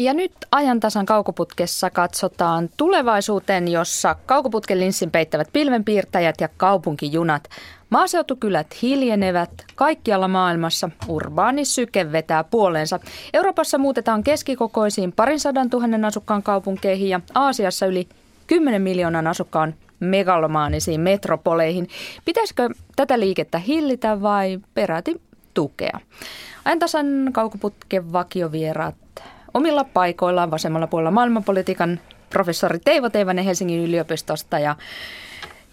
Ja nyt ajantasan kaukoputkessa katsotaan tulevaisuuteen, jossa kaukoputken linssin peittävät pilvenpiirtäjät ja kaupunkijunat. Maaseutukylät hiljenevät, kaikkialla maailmassa urbaani syke vetää puoleensa. Euroopassa muutetaan keskikokoisiin parin sadan tuhannen asukkaan kaupunkeihin ja Aasiassa yli 10 miljoonan asukkaan megalomaanisiin metropoleihin. Pitäisikö tätä liikettä hillitä vai peräti tukea? Ajantasan kaukoputken vakiovieraat omilla paikoillaan vasemmalla puolella maailmanpolitiikan professori Teivo Teivanen Helsingin yliopistosta ja,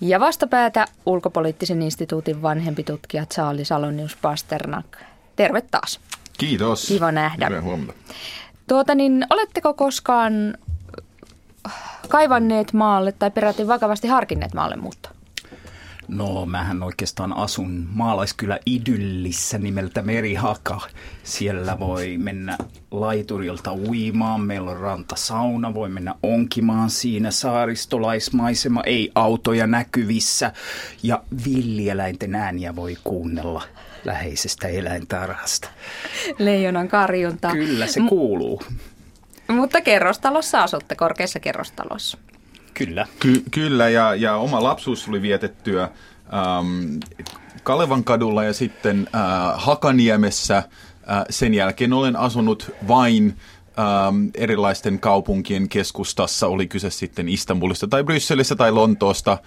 ja vastapäätä ulkopoliittisen instituutin vanhempi tutkija Charlie Salonius Pasternak. Terve taas. Kiitos. Kiva nähdä. Hyvää huomenta. Tuota niin, oletteko koskaan kaivanneet maalle tai peräti vakavasti harkinneet maalle muuttoa? No, mähän oikeastaan asun maalaiskylä idyllissä nimeltä Merihaka. Siellä voi mennä laiturilta uimaan, meillä on rantasauna, voi mennä onkimaan siinä, saaristolaismaisema, ei autoja näkyvissä ja villieläinten ääniä voi kuunnella läheisestä eläintarhasta. Leijonan karjunta. Kyllä se kuuluu. M- mutta kerrostalossa asutte, korkeassa kerrostalossa. Kyllä. Ky- kyllä, ja, ja oma lapsuus tuli vietettyä ähm, Kalevan kadulla ja sitten äh, Hakaniemessä. Äh, sen jälkeen olen asunut vain ähm, erilaisten kaupunkien keskustassa, oli kyse sitten Istanbulista tai Brysselissä tai Lontoosta,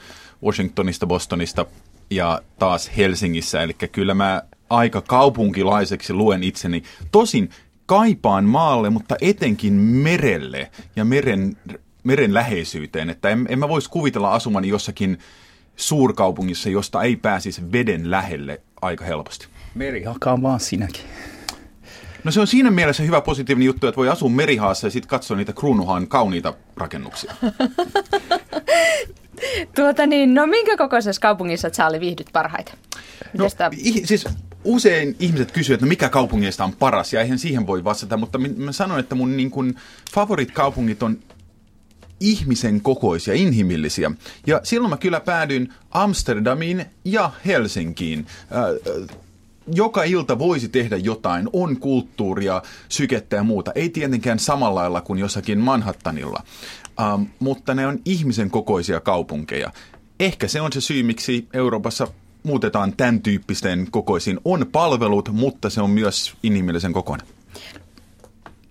Washingtonista, Bostonista ja taas Helsingissä. Eli kyllä mä aika kaupunkilaiseksi luen itseni. Tosin kaipaan maalle, mutta etenkin merelle ja meren meren läheisyyteen, että en, en mä voisi kuvitella asumani jossakin suurkaupungissa, josta ei pääsisi veden lähelle aika helposti. Meri hakaa vaan sinäkin. No se on siinä mielessä hyvä positiivinen juttu, että voi asua merihaassa ja sitten katsoa niitä kruunuhaan kauniita rakennuksia. tuota niin, no minkä kokoisessa kaupungissa Charlie viihdyt parhaiten? No, i- siis usein ihmiset kysyvät, että no mikä kaupungeista on paras, ja eihän siihen voi vastata, mutta mä sanon, että mun niin kun, favorit kaupungit on ihmisen kokoisia, inhimillisiä. Ja silloin mä kyllä päädyin Amsterdamiin ja Helsinkiin. Äh, joka ilta voisi tehdä jotain, on kulttuuria, sykettä ja muuta. Ei tietenkään samalla lailla kuin jossakin Manhattanilla, ähm, mutta ne on ihmisen kokoisia kaupunkeja. Ehkä se on se syy, miksi Euroopassa muutetaan tämän tyyppisten kokoisiin. On palvelut, mutta se on myös inhimillisen kokoinen.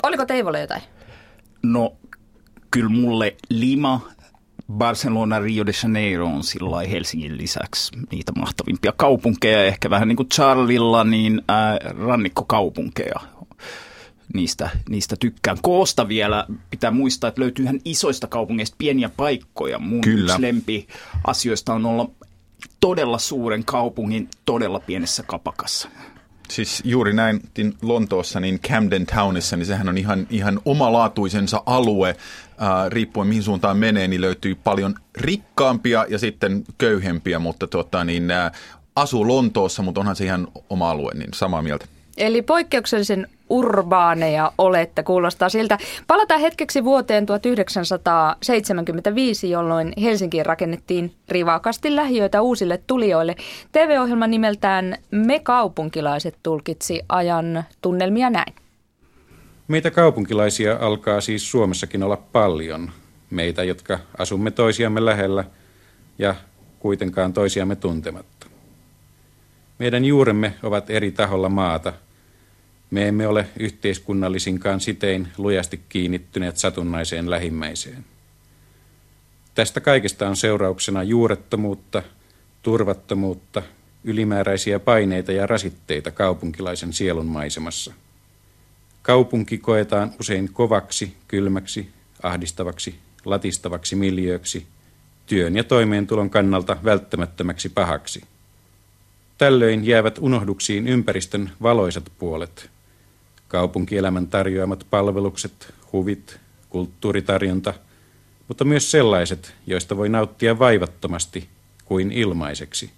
Oliko Teivolle jotain? No kyllä mulle Lima, Barcelona, Rio de Janeiro on sillä Helsingin lisäksi niitä mahtavimpia kaupunkeja. Ehkä vähän niin kuin Charlilla, niin ää, rannikkokaupunkeja. Niistä, niistä tykkään. Koosta vielä pitää muistaa, että löytyy ihan isoista kaupungeista pieniä paikkoja. Mun Kyllä. yksi lempi asioista on olla todella suuren kaupungin todella pienessä kapakassa. Siis juuri näin Lontoossa, niin Camden Townissa, niin sehän on ihan, ihan omalaatuisensa alue. Ää, riippuen mihin suuntaan menee, niin löytyy paljon rikkaampia ja sitten köyhempiä, mutta tota, niin, ää, asuu Lontoossa, mutta onhan se ihan oma alue, niin samaa mieltä. Eli poikkeuksellisen urbaaneja olette, kuulostaa siltä. Palataan hetkeksi vuoteen 1975, jolloin Helsinkiin rakennettiin rivakasti lähiöitä uusille tulijoille. TV-ohjelma nimeltään Me kaupunkilaiset tulkitsi ajan tunnelmia näin. Meitä kaupunkilaisia alkaa siis Suomessakin olla paljon. Meitä, jotka asumme toisiamme lähellä ja kuitenkaan toisiamme tuntematta. Meidän juuremme ovat eri taholla maata. Me emme ole yhteiskunnallisinkaan sitein lujasti kiinnittyneet satunnaiseen lähimmäiseen. Tästä kaikesta on seurauksena juurettomuutta, turvattomuutta, ylimääräisiä paineita ja rasitteita kaupunkilaisen sielun maisemassa. Kaupunki koetaan usein kovaksi, kylmäksi, ahdistavaksi, latistavaksi miljööksi, työn ja toimeentulon kannalta välttämättömäksi pahaksi. Tällöin jäävät unohduksiin ympäristön valoisat puolet, kaupunkielämän tarjoamat palvelukset, huvit, kulttuuritarjonta, mutta myös sellaiset, joista voi nauttia vaivattomasti kuin ilmaiseksi.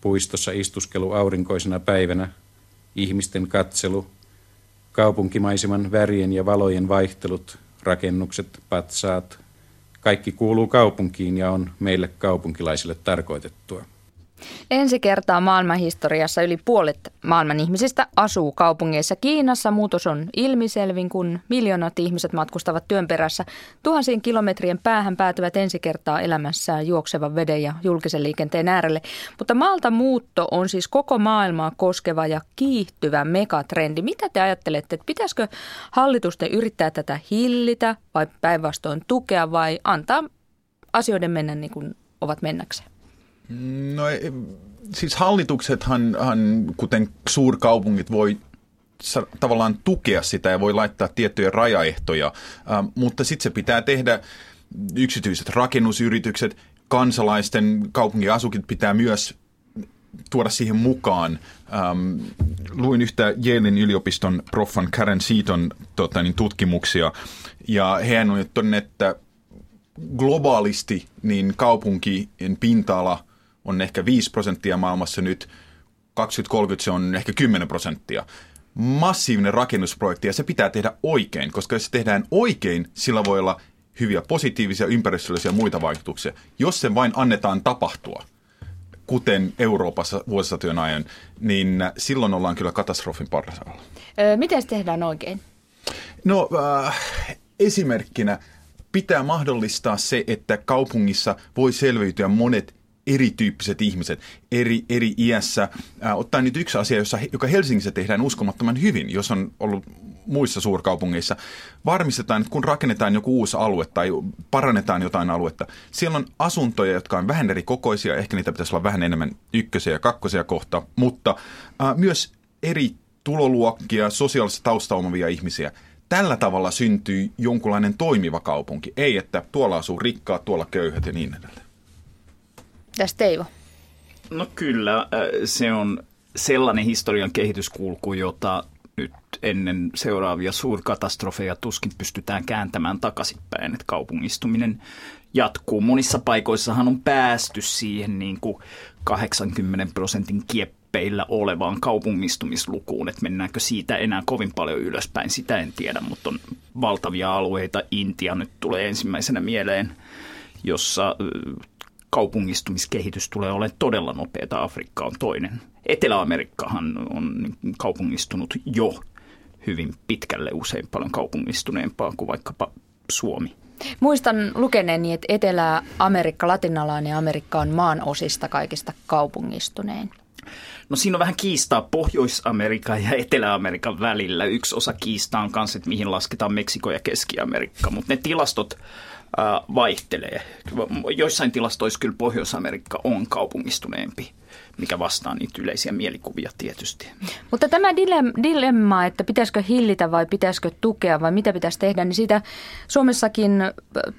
Puistossa istuskelu aurinkoisena päivänä, ihmisten katselu, kaupunkimaiseman värien ja valojen vaihtelut, rakennukset, patsaat, kaikki kuuluu kaupunkiin ja on meille kaupunkilaisille tarkoitettua. Ensi kertaa maailmanhistoriassa yli puolet maailman ihmisistä asuu kaupungeissa. Kiinassa muutos on ilmiselvin, kun miljoonat ihmiset matkustavat työn perässä. Tuhansien kilometrien päähän päätyvät ensi kertaa elämässään juoksevan veden ja julkisen liikenteen äärelle. Mutta maalta muutto on siis koko maailmaa koskeva ja kiihtyvä megatrendi. Mitä te ajattelette, että pitäisikö hallitusten yrittää tätä hillitä vai päinvastoin tukea vai antaa asioiden mennä niin kuin ovat mennäkseen? No siis hallituksethan, kuten suurkaupungit, voi tavallaan tukea sitä ja voi laittaa tiettyjä rajaehtoja, äh, mutta sitten se pitää tehdä. Yksityiset rakennusyritykset, kansalaisten kaupunkiasukit pitää myös tuoda siihen mukaan. Ähm, luin yhtä Yalein yliopiston proffan Karen Seaton tota, niin, tutkimuksia, ja hän on todennut, että globaalisti niin kaupunkien pinta-ala on ehkä 5 prosenttia maailmassa nyt, 2030 se on ehkä 10 prosenttia. Massiivinen rakennusprojekti ja se pitää tehdä oikein, koska jos se tehdään oikein, sillä voi olla hyviä positiivisia ympäristöllisiä muita vaikutuksia. Jos se vain annetaan tapahtua, kuten Euroopassa vuosisatojen ajan, niin silloin ollaan kyllä katastrofin parhaalla. miten se tehdään oikein? No äh, esimerkkinä pitää mahdollistaa se, että kaupungissa voi selviytyä monet erityyppiset ihmiset eri, eri iässä. Äh, ottaa nyt yksi asia, jossa, joka Helsingissä tehdään uskomattoman hyvin, jos on ollut muissa suurkaupungeissa. Varmistetaan, että kun rakennetaan joku uusi alue tai parannetaan jotain aluetta, siellä on asuntoja, jotka on vähän eri kokoisia, ehkä niitä pitäisi olla vähän enemmän ykkösiä ja kakkosia kohta, mutta äh, myös eri tuloluokkia, sosiaalista taustaa omavia ihmisiä. Tällä tavalla syntyy jonkunlainen toimiva kaupunki. Ei, että tuolla asuu rikkaat, tuolla köyhät ja niin edelleen. Tästä Teivo? No kyllä, äh, se on sellainen historian kehityskulku, jota nyt ennen seuraavia suurkatastrofeja tuskin pystytään kääntämään takaisinpäin, että kaupungistuminen jatkuu. Monissa paikoissahan on päästy siihen niin kuin 80 prosentin kieppeillä olevaan kaupungistumislukuun, että mennäänkö siitä enää kovin paljon ylöspäin, sitä en tiedä, mutta on valtavia alueita. Intia nyt tulee ensimmäisenä mieleen, jossa kaupungistumiskehitys tulee olemaan todella nopeata. Afrikka on toinen. Etelä-Amerikkahan on kaupungistunut jo hyvin pitkälle usein paljon kaupungistuneempaa kuin vaikkapa Suomi. Muistan lukeneeni, että Etelä-Amerikka, latinalainen Amerikka on maan osista kaikista kaupungistunein. No siinä on vähän kiistaa Pohjois-Amerikan ja Etelä-Amerikan välillä. Yksi osa kiistaa on kanssa, että mihin lasketaan Meksiko ja Keski-Amerikka, mutta ne tilastot vaihtelee. Joissain tilastoissa kyllä Pohjois-Amerikka on kaupungistuneempi mikä vastaa niitä yleisiä mielikuvia tietysti. Mutta tämä dilemma, että pitäisikö hillitä vai pitäisikö tukea vai mitä pitäisi tehdä, niin siitä Suomessakin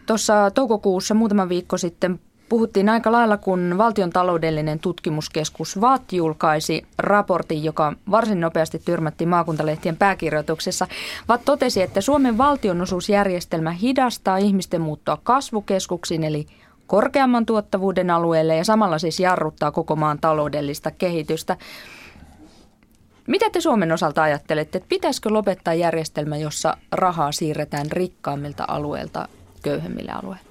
tuossa toukokuussa muutama viikko sitten puhuttiin aika lailla, kun valtion taloudellinen tutkimuskeskus VAT julkaisi raportin, joka varsin nopeasti tyrmättiin maakuntalehtien pääkirjoituksessa. VAT totesi, että Suomen valtionosuusjärjestelmä hidastaa ihmisten muuttoa kasvukeskuksiin, eli korkeamman tuottavuuden alueelle ja samalla siis jarruttaa koko maan taloudellista kehitystä. Mitä te Suomen osalta ajattelette, että pitäisikö lopettaa järjestelmä, jossa rahaa siirretään rikkaammilta alueilta köyhemmille alueille?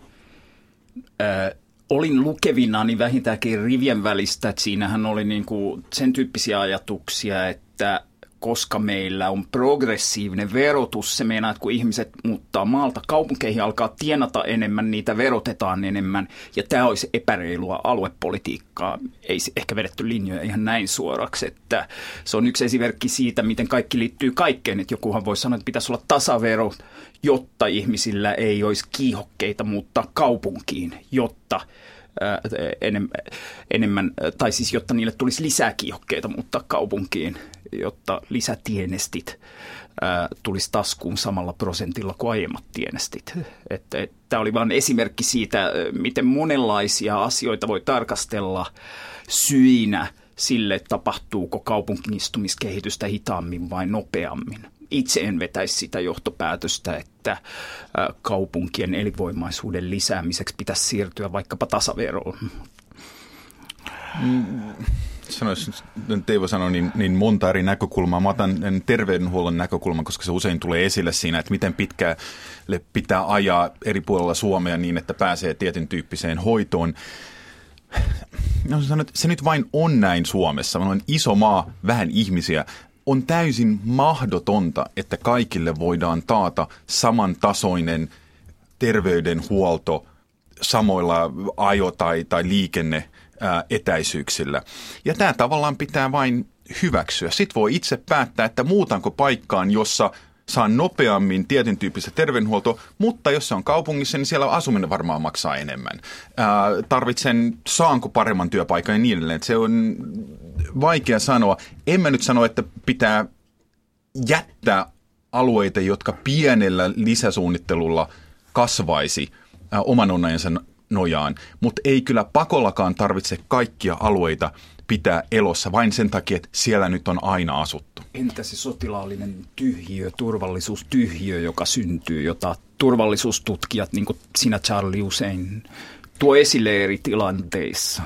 Olin lukevinani vähintäänkin rivien välistä, että siinähän oli niin kuin sen tyyppisiä ajatuksia, että koska meillä on progressiivinen verotus, se meinaa, että kun ihmiset muuttaa maalta kaupunkeihin, alkaa tienata enemmän, niitä verotetaan enemmän, ja tämä olisi epäreilua aluepolitiikkaa. Ei ehkä vedetty linjoja ihan näin suoraksi, että se on yksi esimerkki siitä, miten kaikki liittyy kaikkeen, että jokuhan voi sanoa, että pitäisi olla tasavero, jotta ihmisillä ei olisi kiihokkeita muuttaa kaupunkiin, jotta enemmän, tai siis jotta niille tulisi lisää kiihokkeita muuttaa kaupunkiin, jotta lisätienestit tulisi taskuun samalla prosentilla kuin aiemmat tienestit. Tämä oli vain esimerkki siitä, miten monenlaisia asioita voi tarkastella syinä sille, tapahtuuko kaupunkistumiskehitystä hitaammin vai nopeammin itse en vetäisi sitä johtopäätöstä, että kaupunkien elinvoimaisuuden lisäämiseksi pitäisi siirtyä vaikkapa tasaveroon. Mm, sanoisin, Teivo sanoi, niin, niin monta eri näkökulmaa. Mä otan terveydenhuollon näkökulman, koska se usein tulee esille siinä, että miten pitkälle pitää ajaa eri puolilla Suomea niin, että pääsee tietyn tyyppiseen hoitoon. no sanon, että se nyt vain on näin Suomessa. On iso maa, vähän ihmisiä. On täysin mahdotonta, että kaikille voidaan taata samantasoinen terveydenhuolto samoilla ajo- tai, tai liikenne etäisyyksillä. Ja tämä tavallaan pitää vain hyväksyä. Sitten voi itse päättää, että muutanko paikkaan, jossa saan nopeammin tietyn tyyppistä terveydenhuoltoa, mutta jos se on kaupungissa, niin siellä asuminen varmaan maksaa enemmän. Ää, tarvitsen, saanko paremman työpaikan ja niin edelleen. Se on vaikea sanoa. En mä nyt sano, että pitää jättää alueita, jotka pienellä lisäsuunnittelulla kasvaisi ää, oman onnensa nojaan, mutta ei kyllä pakollakaan tarvitse kaikkia alueita pitää elossa vain sen takia, että siellä nyt on aina asuttu. Entä se sotilaallinen tyhjiö, turvallisuustyhjiö, joka syntyy, jota turvallisuustutkijat, niin kuin sinä Charlie usein tuo esille eri tilanteissa?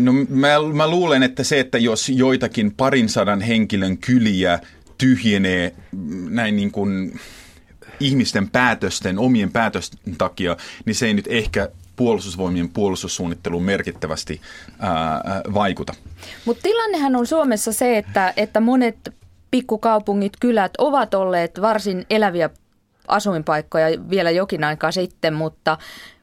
No mä, mä luulen, että se, että jos joitakin parin sadan henkilön kyliä tyhjenee näin niin kuin ihmisten päätösten, omien päätösten takia, niin se ei nyt ehkä puolustusvoimien puolustussuunnitteluun merkittävästi ää, vaikuta. Mutta tilannehan on Suomessa se, että, että monet pikkukaupungit, kylät ovat olleet varsin eläviä asuinpaikkoja vielä jokin aikaa sitten, mutta,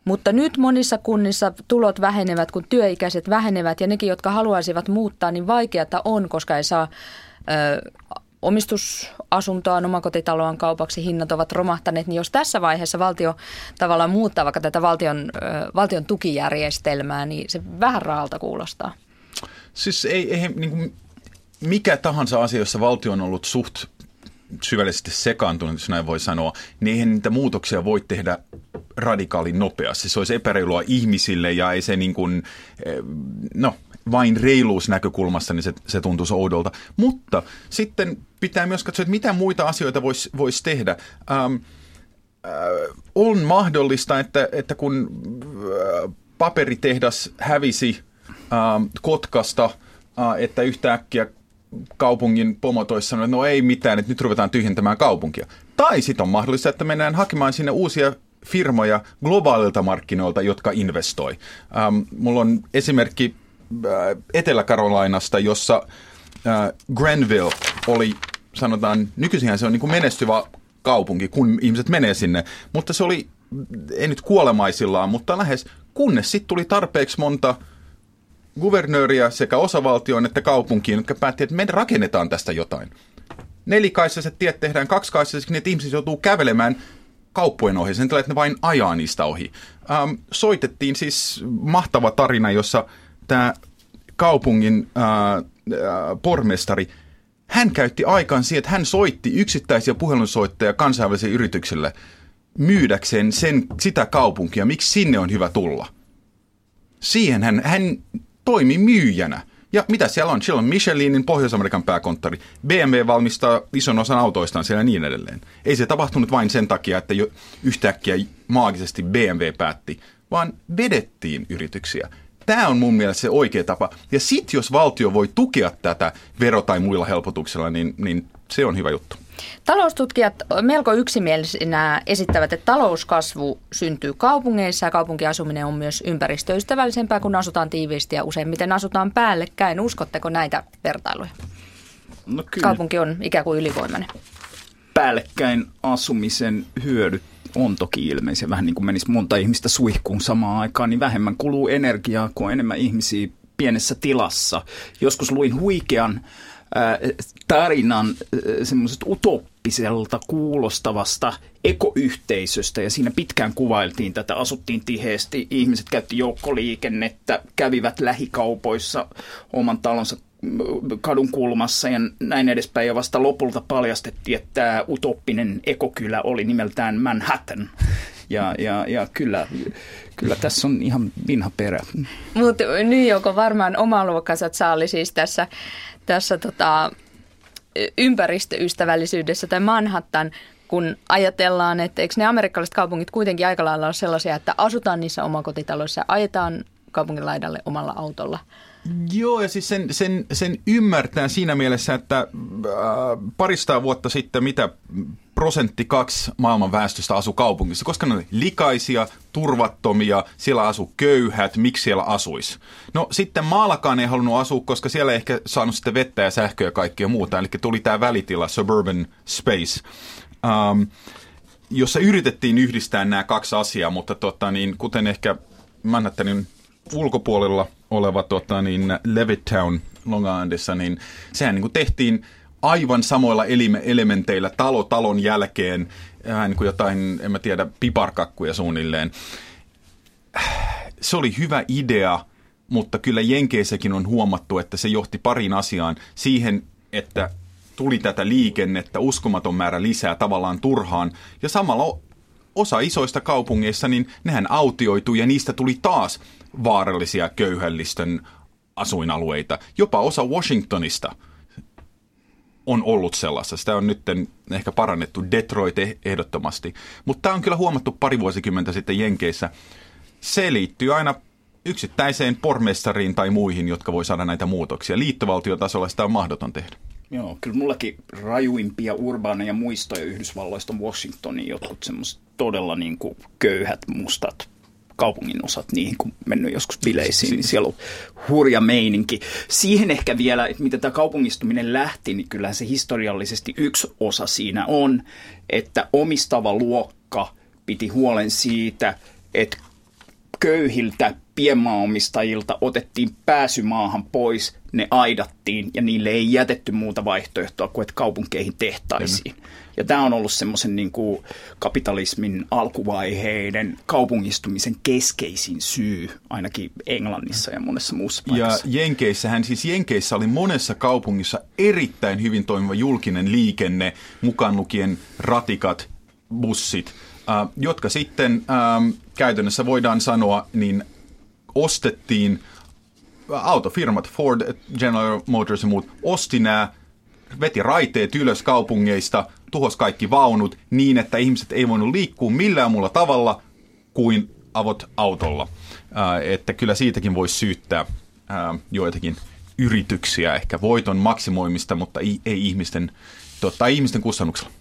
mutta nyt monissa kunnissa tulot vähenevät, kun työikäiset vähenevät ja nekin, jotka haluaisivat muuttaa, niin vaikeata on, koska ei saa ö, omistusasuntoa, omakotitaloa kaupaksi, hinnat ovat romahtaneet, niin jos tässä vaiheessa valtio tavallaan muuttaa vaikka tätä valtion, valtion tukijärjestelmää, niin se vähän raalta kuulostaa. Siis ei, ei niin kuin mikä tahansa asia, jossa valtio on ollut suht syvällisesti sekaantunut, jos näin voi sanoa, niin eihän niitä muutoksia voi tehdä radikaalin nopeasti. Se olisi epäreilua ihmisille ja ei se niin kuin, no vain reiluusnäkökulmasta, niin se, se tuntuisi oudolta. Mutta sitten pitää myös katsoa, että mitä muita asioita voisi vois tehdä. Ähm, äh, on mahdollista, että, että kun äh, paperitehdas hävisi äh, Kotkasta, äh, että yhtäkkiä kaupungin pomo toisi sanoa, että no ei mitään, että nyt ruvetaan tyhjentämään kaupunkia. Tai sitten on mahdollista, että mennään hakemaan sinne uusia firmoja globaalilta markkinoilta, jotka investoi. Ähm, mulla on esimerkki Äh, Etelä-Karolainasta, jossa äh, Grenville oli, sanotaan, nykyisinhän se on niin kuin menestyvä kaupunki, kun ihmiset menee sinne, mutta se oli, ei nyt kuolemaisillaan, mutta lähes, kunnes sitten tuli tarpeeksi monta guvernööriä sekä osavaltioon että kaupunkiin, jotka päätti, että me rakennetaan tästä jotain. Nelikaissaiset tiet tehdään kaksikaissaiseksi, niin että ihmiset joutuu kävelemään kauppojen ohi, sen että ne vain ajaa niistä ohi. Ähm, soitettiin siis mahtava tarina, jossa tämä kaupungin ää, ää, pormestari, hän käytti aikaan siihen, että hän soitti yksittäisiä puhelinsoittajia kansainvälisille yrityksille myydäkseen sen, sitä kaupunkia, miksi sinne on hyvä tulla. Siihen hän, hän toimi myyjänä. Ja mitä siellä on? Siellä on Michelinin Pohjois-Amerikan pääkonttori. BMW valmistaa ison osan autoistaan siellä ja niin edelleen. Ei se tapahtunut vain sen takia, että jo yhtäkkiä maagisesti BMW päätti, vaan vedettiin yrityksiä. Tämä on mun mielestä se oikea tapa. Ja sitten jos valtio voi tukea tätä vero- tai muilla helpotuksilla, niin, niin se on hyvä juttu. Taloustutkijat melko yksimielisinä esittävät, että talouskasvu syntyy kaupungeissa ja kaupunkiasuminen on myös ympäristöystävällisempää, kun asutaan tiiviisti ja useimmiten asutaan päällekkäin. Uskotteko näitä vertailuja? No kyllä. Kaupunki on ikään kuin ylivoimainen. Päällekkäin asumisen hyödyt on toki ilmeisiä. Vähän niin kuin menisi monta ihmistä suihkuun samaan aikaan, niin vähemmän kuluu energiaa, kuin on enemmän ihmisiä pienessä tilassa. Joskus luin huikean äh, tarinan semmoisesta utoppiselta kuulostavasta ekoyhteisöstä ja siinä pitkään kuvailtiin tätä, asuttiin tiheesti, ihmiset käytti joukkoliikennettä, kävivät lähikaupoissa oman talonsa kadun kulmassa ja näin edespäin. Ja vasta lopulta paljastettiin, että tämä utoppinen ekokylä oli nimeltään Manhattan. Ja, ja, ja kyllä, kyllä tässä on ihan vinha perä. Mutta New York on varmaan oma luokkansa Charlie siis tässä, tässä tota, ympäristöystävällisyydessä tai Manhattan, kun ajatellaan, että eikö ne amerikkalaiset kaupungit kuitenkin aika lailla ole sellaisia, että asutaan niissä omakotitaloissa ja ajetaan kaupungin laidalle omalla autolla – Joo, ja siis sen, sen, sen ymmärtää siinä mielessä, että äh, parista vuotta sitten mitä prosentti kaksi maailman väestöstä asuu kaupungissa, koska ne oli likaisia, turvattomia, siellä asuu köyhät, miksi siellä asuisi? No sitten maallakaan ei halunnut asua, koska siellä ei ehkä saanut sitten vettä ja sähköä ja kaikkea muuta, eli tuli tämä välitila, suburban space. Um, jossa yritettiin yhdistää nämä kaksi asiaa, mutta tota, niin, kuten ehkä Manhattanin ulkopuolella oleva tota, niin Levittown Long Islandissa, niin sehän niin kuin tehtiin aivan samoilla elementeillä talo talon jälkeen, vähän niin kuin jotain, en mä tiedä, piparkakkuja suunnilleen. Se oli hyvä idea, mutta kyllä Jenkeissäkin on huomattu, että se johti pariin asiaan. Siihen, että tuli tätä liikennettä, uskomaton määrä lisää tavallaan turhaan, ja samalla osa isoista kaupungeissa, niin nehän autioitui ja niistä tuli taas vaarallisia köyhällistön asuinalueita. Jopa osa Washingtonista on ollut sellaista. Sitä on nyt ehkä parannettu Detroit eh- ehdottomasti. Mutta tämä on kyllä huomattu pari vuosikymmentä sitten Jenkeissä. Se liittyy aina yksittäiseen pormestariin tai muihin, jotka voi saada näitä muutoksia. Liittovaltiotasolla sitä on mahdoton tehdä. Joo, kyllä mullakin rajuimpia urbaaneja muistoja Yhdysvalloista on Washingtonin jotkut semmoiset todella niin kuin köyhät, mustat kaupungin osat niihin, kun mennyt joskus bileisiin, niin siellä on hurja meininki. Siihen ehkä vielä, että miten tämä kaupungistuminen lähti, niin kyllähän se historiallisesti yksi osa siinä on, että omistava luokka piti huolen siitä, että köyhiltä pienmaaomistajilta otettiin pääsy maahan pois, ne aidattiin ja niille ei jätetty muuta vaihtoehtoa kuin että kaupunkeihin tehtaisiin. Mm. Ja tämä on ollut semmoisen niin kuin kapitalismin alkuvaiheiden kaupungistumisen keskeisin syy, ainakin Englannissa ja monessa muussa paikassa. Ja Jenkeissähän, siis Jenkeissä oli monessa kaupungissa erittäin hyvin toimiva julkinen liikenne, mukaan lukien ratikat, bussit, äh, jotka sitten äh, käytännössä voidaan sanoa, niin ostettiin autofirmat, Ford, General Motors ja muut, osti nämä, veti raiteet ylös kaupungeista, tuhos kaikki vaunut niin, että ihmiset ei voinut liikkua millään muulla tavalla kuin avot autolla. Äh, että kyllä siitäkin voisi syyttää äh, joitakin yrityksiä, ehkä voiton maksimoimista, mutta ei, ei ihmisten, totta, ihmisten kustannuksella.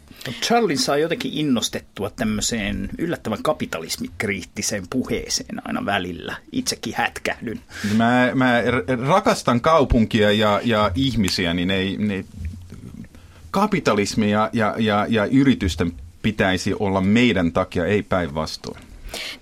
Charlie saa jotenkin innostettua tämmöiseen yllättävän kapitalismikriittiseen puheeseen aina välillä. Itsekin hätkähdyn. Mä, mä rakastan kaupunkia ja, ja ihmisiä, niin ei, ne, kapitalismi ja, ja, ja, ja yritysten pitäisi olla meidän takia, ei päinvastoin.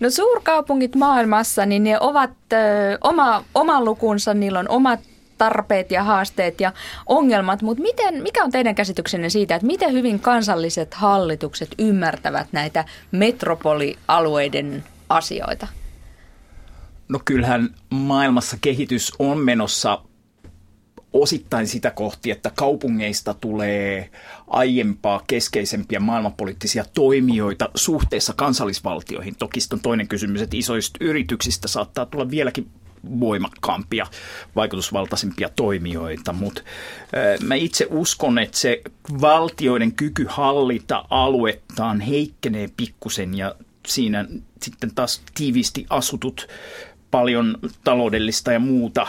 No suurkaupungit maailmassa, niin ne ovat ö, oma, oman lukunsa, niillä on omat tarpeet ja haasteet ja ongelmat, mutta miten, mikä on teidän käsityksenne siitä, että miten hyvin kansalliset hallitukset ymmärtävät näitä metropolialueiden asioita? No kyllähän maailmassa kehitys on menossa osittain sitä kohti, että kaupungeista tulee aiempaa keskeisempiä maailmanpoliittisia toimijoita suhteessa kansallisvaltioihin. Toki on toinen kysymys, että isoista yrityksistä saattaa tulla vieläkin voimakkaampia, vaikutusvaltaisempia toimijoita, mutta mä itse uskon, että se valtioiden kyky hallita aluettaan heikkenee pikkusen ja siinä sitten taas tiiviisti asutut paljon taloudellista ja muuta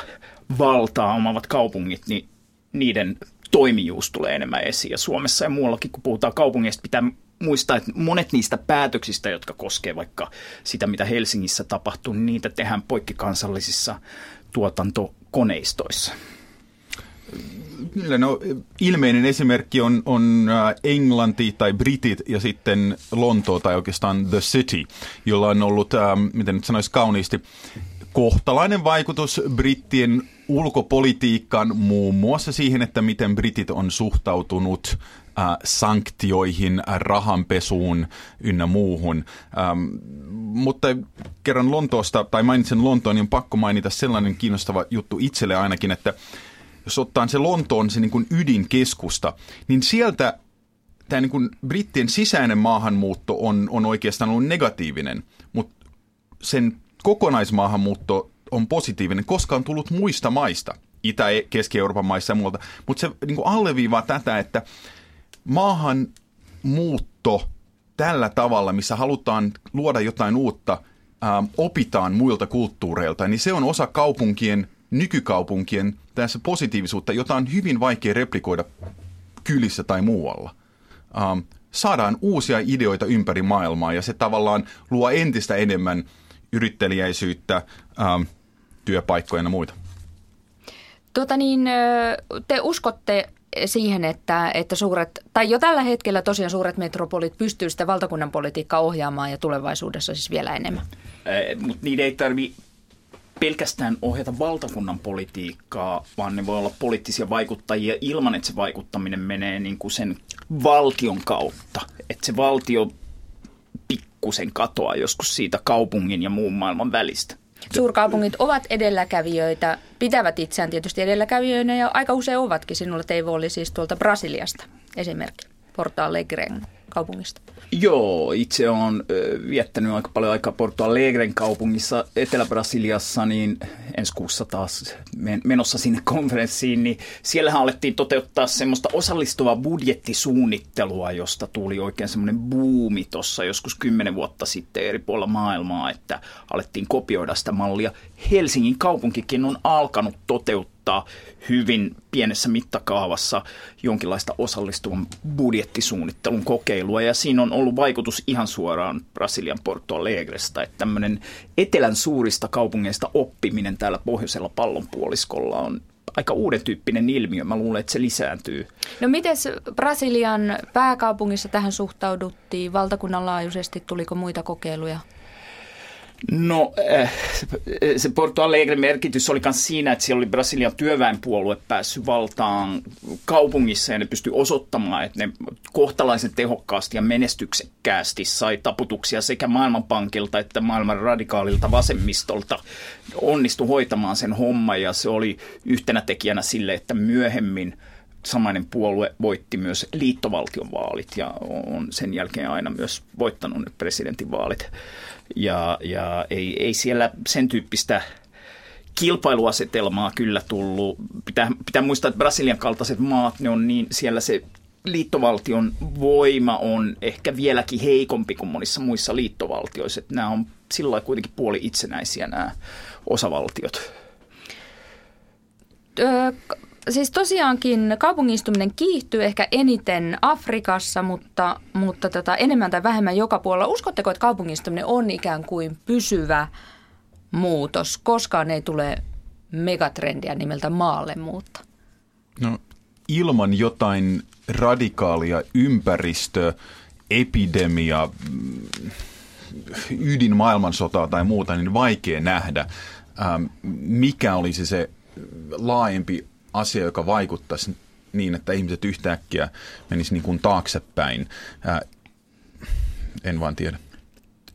valtaa omavat kaupungit, niin niiden toimijuus tulee enemmän esiin. Ja Suomessa ja muuallakin, kun puhutaan kaupungeista, pitää muistaa, että monet niistä päätöksistä, jotka koskevat vaikka sitä, mitä Helsingissä tapahtuu, niin niitä tehdään poikkikansallisissa tuotantokoneistoissa. Kyllä, no ilmeinen esimerkki on, on äh, Englanti tai Britit ja sitten Lontoo tai oikeastaan The City, jolla on ollut, ähm, miten nyt sanoisi kauniisti, kohtalainen vaikutus brittien ulkopolitiikkaan, muun muassa siihen, että miten britit on suhtautunut äh, sanktioihin, äh, rahanpesuun ynnä muuhun. Ähm, mutta kerran Lontoosta, tai mainitsen Lontoon, niin on pakko mainita sellainen kiinnostava juttu itselle ainakin, että jos ottaa se Lontoon se niin kuin ydinkeskusta, niin sieltä tämä niin kuin brittien sisäinen maahanmuutto on, on oikeastaan ollut negatiivinen, mutta sen kokonaismaahanmuutto on positiivinen, koska on tullut muista maista, Itä- Keski-Euroopan maissa ja muualta. Mutta se niin kuin alleviivaa tätä, että maahan muutto tällä tavalla, missä halutaan luoda jotain uutta, ää, opitaan muilta kulttuureilta, niin se on osa kaupunkien nykykaupunkien tässä positiivisuutta, jota on hyvin vaikea replikoida kylissä tai muualla. Um, saadaan uusia ideoita ympäri maailmaa ja se tavallaan luo entistä enemmän yrittelijäisyyttä, um, työpaikkoja ja muita. Tuota niin, te uskotte siihen, että, että suuret, tai jo tällä hetkellä tosiaan suuret metropolit pystyy sitä valtakunnan politiikkaa ohjaamaan ja tulevaisuudessa siis vielä enemmän. Mutta niiden ei tarvi pelkästään ohjata valtakunnan politiikkaa, vaan ne voi olla poliittisia vaikuttajia ilman, että se vaikuttaminen menee niin kuin sen valtion kautta. Että se valtio pikkusen katoaa joskus siitä kaupungin ja muun maailman välistä. Suurkaupungit ovat edelläkävijöitä, pitävät itseään tietysti edelläkävijöinä ja aika usein ovatkin. Sinulla Teivo oli siis tuolta Brasiliasta esimerkki, Porto Alegren kaupungista. Joo, itse olen viettänyt aika paljon aikaa Porto Alegren kaupungissa Etelä-Brasiliassa, niin ensi kuussa taas menossa sinne konferenssiin, niin siellähän alettiin toteuttaa semmoista osallistuvaa budjettisuunnittelua, josta tuli oikein semmoinen buumi tuossa joskus kymmenen vuotta sitten eri puolilla maailmaa, että alettiin kopioida sitä mallia. Helsingin kaupunkikin on alkanut toteuttaa toteuttaa hyvin pienessä mittakaavassa jonkinlaista osallistuvan budjettisuunnittelun kokeilua. Ja siinä on ollut vaikutus ihan suoraan Brasilian Porto Alegresta, että tämmöinen etelän suurista kaupungeista oppiminen täällä pohjoisella pallonpuoliskolla on aika uuden tyyppinen ilmiö. Mä luulen, että se lisääntyy. No miten Brasilian pääkaupungissa tähän suhtauduttiin valtakunnan laajuisesti? Tuliko muita kokeiluja? No äh, se Porto Alegre merkitys oli myös siinä, että siellä oli Brasilian työväenpuolue päässyt valtaan kaupungissa ja ne pystyi osoittamaan, että ne kohtalaisen tehokkaasti ja menestyksekkäästi sai taputuksia sekä Maailmanpankilta että maailman radikaalilta vasemmistolta. Onnistu hoitamaan sen homma ja se oli yhtenä tekijänä sille, että myöhemmin samainen puolue voitti myös liittovaltion vaalit ja on sen jälkeen aina myös voittanut ne presidentinvaalit. Ja, ja ei, ei siellä sen tyyppistä kilpailuasetelmaa kyllä tullut. Pitää, pitää muistaa, että Brasilian kaltaiset maat, ne on niin, siellä se liittovaltion voima on ehkä vieläkin heikompi kuin monissa muissa liittovaltioissa. Että nämä on sillä kuitenkin puoli itsenäisiä nämä osavaltiot. Siis tosiaankin kaupungistuminen kiihtyy ehkä eniten Afrikassa, mutta, mutta tota, enemmän tai vähemmän joka puolella. Uskotteko, että kaupungistuminen on ikään kuin pysyvä muutos? Koskaan ei tule megatrendiä nimeltä maalle muutta. No, ilman jotain radikaalia ympäristö, epidemia, ydin maailmansotaa tai muuta, niin vaikea nähdä, ähm, mikä olisi se laajempi asia, joka vaikuttaisi niin, että ihmiset yhtäkkiä menisivät niin kuin taaksepäin. Ää, en vaan tiedä.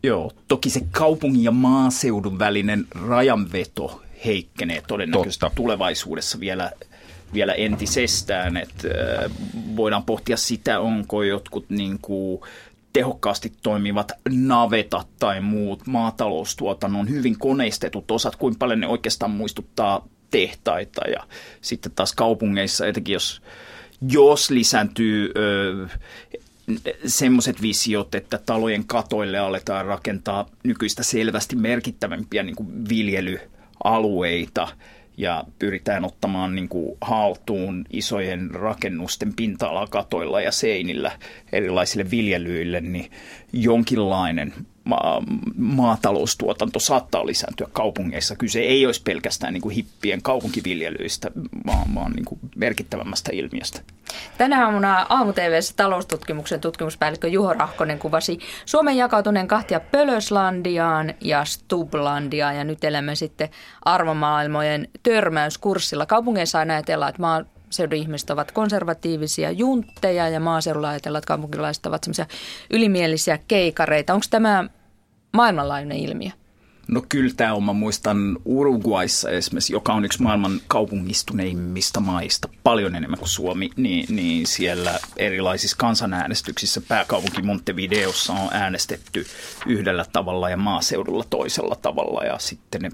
Joo, toki se kaupungin ja maaseudun välinen rajanveto heikkenee todennäköisesti Totta. tulevaisuudessa vielä, vielä entisestään. Että, äh, voidaan pohtia sitä, onko jotkut niin kuin, tehokkaasti toimivat navetat tai muut maataloustuotannon hyvin koneistetut osat, kuinka paljon ne oikeastaan muistuttaa tehtaita ja sitten taas kaupungeissa, etenkin jos, jos lisääntyy ö, semmoiset visiot, että talojen katoille aletaan rakentaa nykyistä selvästi merkittävämpiä niin kuin viljelyalueita – ja pyritään ottamaan niin kuin haltuun isojen rakennusten pinta-alakatoilla ja seinillä erilaisille viljelyille, niin jonkinlainen ma- maataloustuotanto saattaa lisääntyä kaupungeissa. Kyse ei olisi pelkästään niin kuin hippien kaupunkiviljelyistä, vaan, vaan niin kuin merkittävämmästä ilmiöstä. Tänä aamuna aamu taloustutkimuksen tutkimuspäällikkö Juho Rahkonen kuvasi Suomen jakautuneen kahtia Pölöslandiaan ja Stublandiaan ja nyt elämme sitten arvomaailmojen törmäyskurssilla. Kaupungeissa aina ajatellaan, että ihmiset ovat konservatiivisia juntteja ja maaseudulla ajatellaan, että kaupunkilaiset ovat ylimielisiä keikareita. Onko tämä maailmanlaajuinen ilmiö? No kyllä tämä on, mä muistan Uruguayssa esimerkiksi, joka on yksi maailman kaupungistuneimmista maista, paljon enemmän kuin Suomi, niin, niin siellä erilaisissa kansanäänestyksissä pääkaupunki Montevideossa on äänestetty yhdellä tavalla ja maaseudulla toisella tavalla. Ja sitten ne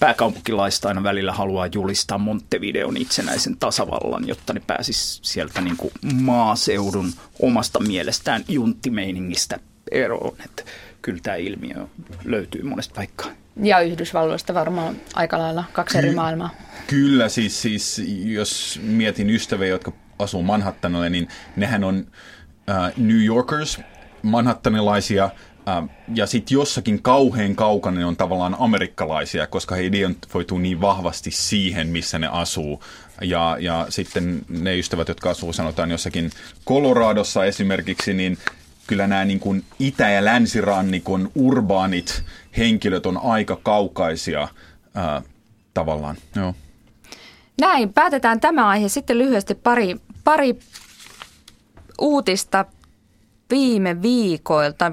pääkaupunkilaiset aina välillä haluaa julistaa Montevideon itsenäisen tasavallan, jotta ne pääsis sieltä niin kuin maaseudun omasta mielestään junttimeiningistä eroon. Että kyllä tämä ilmiö löytyy monesta paikkaa. Ja Yhdysvalloista varmaan aika lailla kaksi eri maailmaa. Kyllä, siis, siis jos mietin ystäviä, jotka asuu Manhattanille, niin nehän on äh, New Yorkers, manhattanilaisia, äh, ja sitten jossakin kauhean kaukana ne on tavallaan amerikkalaisia, koska he identifoituu niin vahvasti siihen, missä ne asuu. Ja, ja sitten ne ystävät, jotka asuu sanotaan jossakin Coloradossa esimerkiksi, niin kyllä nämä niin kuin itä- ja länsirannikon urbaanit henkilöt on aika kaukaisia ää, tavallaan. Joo. Näin, päätetään tämä aihe. Sitten lyhyesti pari, pari uutista viime viikoilta.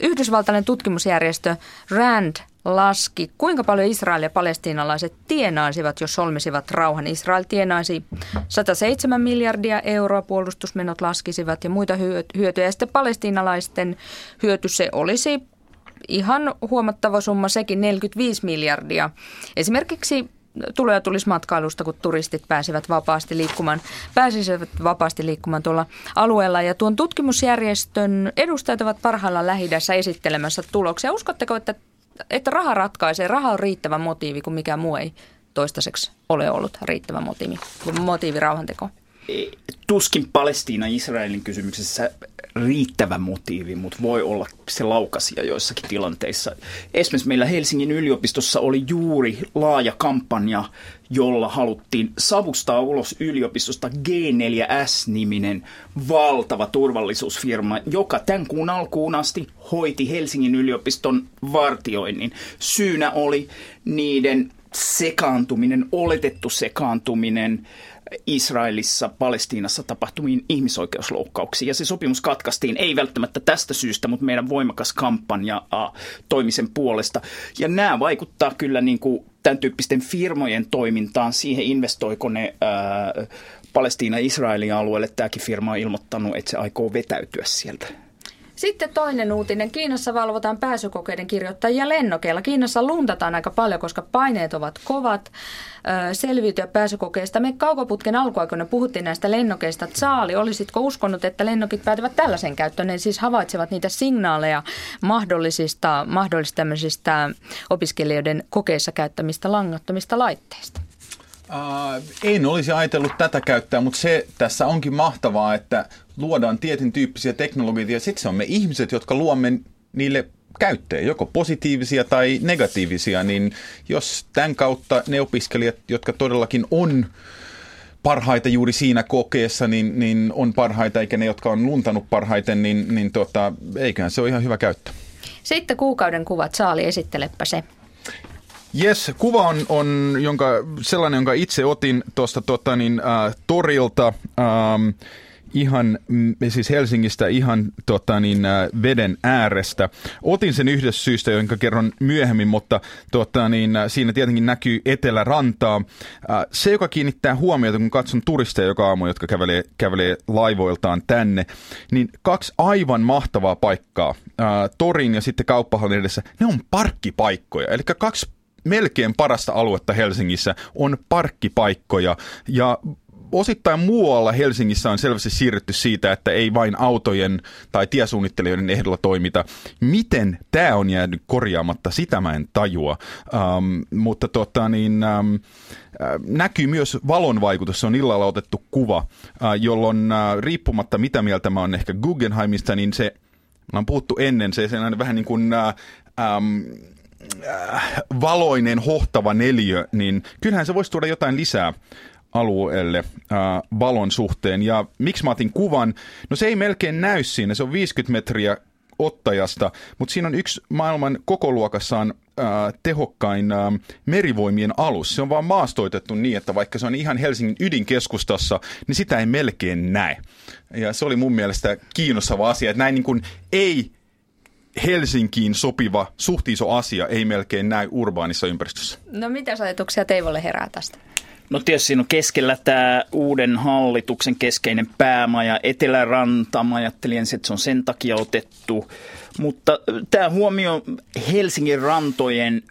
Yhdysvaltainen tutkimusjärjestö RAND laski, kuinka paljon Israel ja palestiinalaiset tienaisivat, jos solmisivat rauhan. Israel tienaisi 107 miljardia euroa, puolustusmenot laskisivat ja muita hyötyjä. Ja sitten palestiinalaisten hyöty se olisi ihan huomattava summa, sekin 45 miljardia. Esimerkiksi tuloja tulisi matkailusta, kun turistit pääsevät vapaasti liikkumaan, pääsisivät vapaasti liikkumaan tuolla alueella. Ja tuon tutkimusjärjestön edustajat ovat parhaillaan lähi esittelemässä tuloksia. Uskotteko, että, että raha ratkaisee, raha on riittävä motiivi, kun mikä muu ei toistaiseksi ole ollut riittävä motiivi, motiivi rauhantekoon? tuskin Palestiina-Israelin kysymyksessä riittävä motiivi, mutta voi olla se laukasia joissakin tilanteissa. Esimerkiksi meillä Helsingin yliopistossa oli juuri laaja kampanja, jolla haluttiin savustaa ulos yliopistosta G4S-niminen valtava turvallisuusfirma, joka tämän kuun alkuun asti hoiti Helsingin yliopiston vartioinnin. Syynä oli niiden sekaantuminen, oletettu sekaantuminen Israelissa, Palestiinassa tapahtumiin ihmisoikeusloukkauksiin. Ja se sopimus katkaistiin, ei välttämättä tästä syystä, mutta meidän voimakas kampanja äh, toimisen puolesta. Ja nämä vaikuttaa kyllä niin kuin tämän tyyppisten firmojen toimintaan, siihen investoiko ne äh, Palestiina-Israelin alueelle. Tämäkin firma on ilmoittanut, että se aikoo vetäytyä sieltä. Sitten toinen uutinen. Kiinassa valvotaan pääsykokeiden kirjoittajia lennokeilla. Kiinassa luntataan aika paljon, koska paineet ovat kovat selviytyä pääsykokeista. Me kaukoputken alkuaikoina puhuttiin näistä lennokeista. Saali, olisitko uskonut, että lennokit päätyvät tällaisen käyttöön? Ne siis havaitsevat niitä signaaleja mahdollisista, mahdollisista opiskelijoiden kokeissa käyttämistä langattomista laitteista. Uh, en olisi ajatellut tätä käyttää, mutta se tässä onkin mahtavaa, että luodaan tietyn tyyppisiä teknologioita ja sitten se on me ihmiset, jotka luomme niille käyttöön, joko positiivisia tai negatiivisia, niin jos tämän kautta ne opiskelijat, jotka todellakin on parhaita juuri siinä kokeessa, niin, niin on parhaita, eikä ne, jotka on luntanut parhaiten, niin, niin tota, eiköhän se ole ihan hyvä käyttö. Sitten kuukauden kuvat. Saali, esittelepä se. Yes, kuva on, on jonka, sellainen, jonka itse otin tuosta tota, niin, äh, torilta. Ähm, ihan, mm, siis Helsingistä ihan tota, niin, äh, veden äärestä. Otin sen yhdessä syystä, jonka kerron myöhemmin, mutta tota, niin, äh, siinä tietenkin näkyy etelärantaa. Äh, se, joka kiinnittää huomiota, kun katson turisteja joka aamu, jotka kävelee, kävelee laivoiltaan tänne, niin kaksi aivan mahtavaa paikkaa, torin ja sitten kauppahallin edessä, ne on parkkipaikkoja. Eli kaksi melkein parasta aluetta Helsingissä on parkkipaikkoja ja osittain muualla Helsingissä on selvästi siirrytty siitä, että ei vain autojen tai tiesuunnittelijoiden ehdolla toimita. Miten tämä on jäänyt korjaamatta, sitä mä en tajua. Um, mutta tota, niin, um, näkyy myös valon vaikutus. Se on illalla otettu kuva, uh, jolloin uh, riippumatta mitä mieltä mä oon ehkä Guggenheimista, niin se, mä on puhuttu ennen, se, on vähän niin kuin... Uh, um, valoinen, hohtava neliö, niin kyllähän se voisi tuoda jotain lisää alueelle äh, valon suhteen. Ja miksi mä otin kuvan? No se ei melkein näy siinä, se on 50 metriä ottajasta, mutta siinä on yksi maailman kokoluokassaan äh, tehokkain äh, merivoimien alus. Se on vaan maastoitettu niin, että vaikka se on ihan Helsingin ydinkeskustassa, niin sitä ei melkein näe. Ja se oli mun mielestä kiinnostava asia, että näin niin kuin ei Helsinkiin sopiva suht iso asia ei melkein näy urbaanissa ympäristössä. No mitä ajatuksia Teivolle herää tästä? No tietysti siinä on keskellä tämä uuden hallituksen keskeinen päämaja, Eteläranta. Mä ajattelin että se on sen takia otettu. Mutta tämä huomio Helsingin rantojen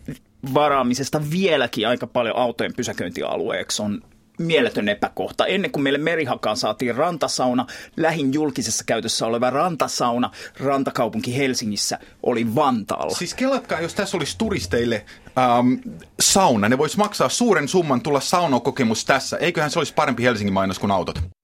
varaamisesta vieläkin aika paljon autojen pysäköintialueeksi on mieletön epäkohta. Ennen kuin meille Merihakaan saatiin rantasauna, lähin julkisessa käytössä oleva rantasauna, rantakaupunki Helsingissä, oli Vantaalla. Siis kelatkaa, jos tässä olisi turisteille ähm, sauna, ne vois maksaa suuren summan tulla saunokokemus tässä. Eiköhän se olisi parempi Helsingin mainos kuin autot.